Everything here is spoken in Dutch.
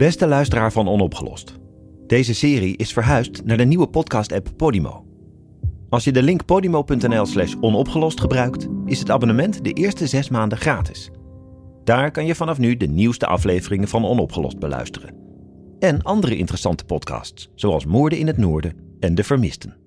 Beste luisteraar van Onopgelost. Deze serie is verhuisd naar de nieuwe podcast-app Podimo. Als je de link podimo.nl slash onopgelost gebruikt, is het abonnement de eerste zes maanden gratis. Daar kan je vanaf nu de nieuwste afleveringen van Onopgelost beluisteren. En andere interessante podcasts, zoals Moorden in het Noorden en De Vermisten.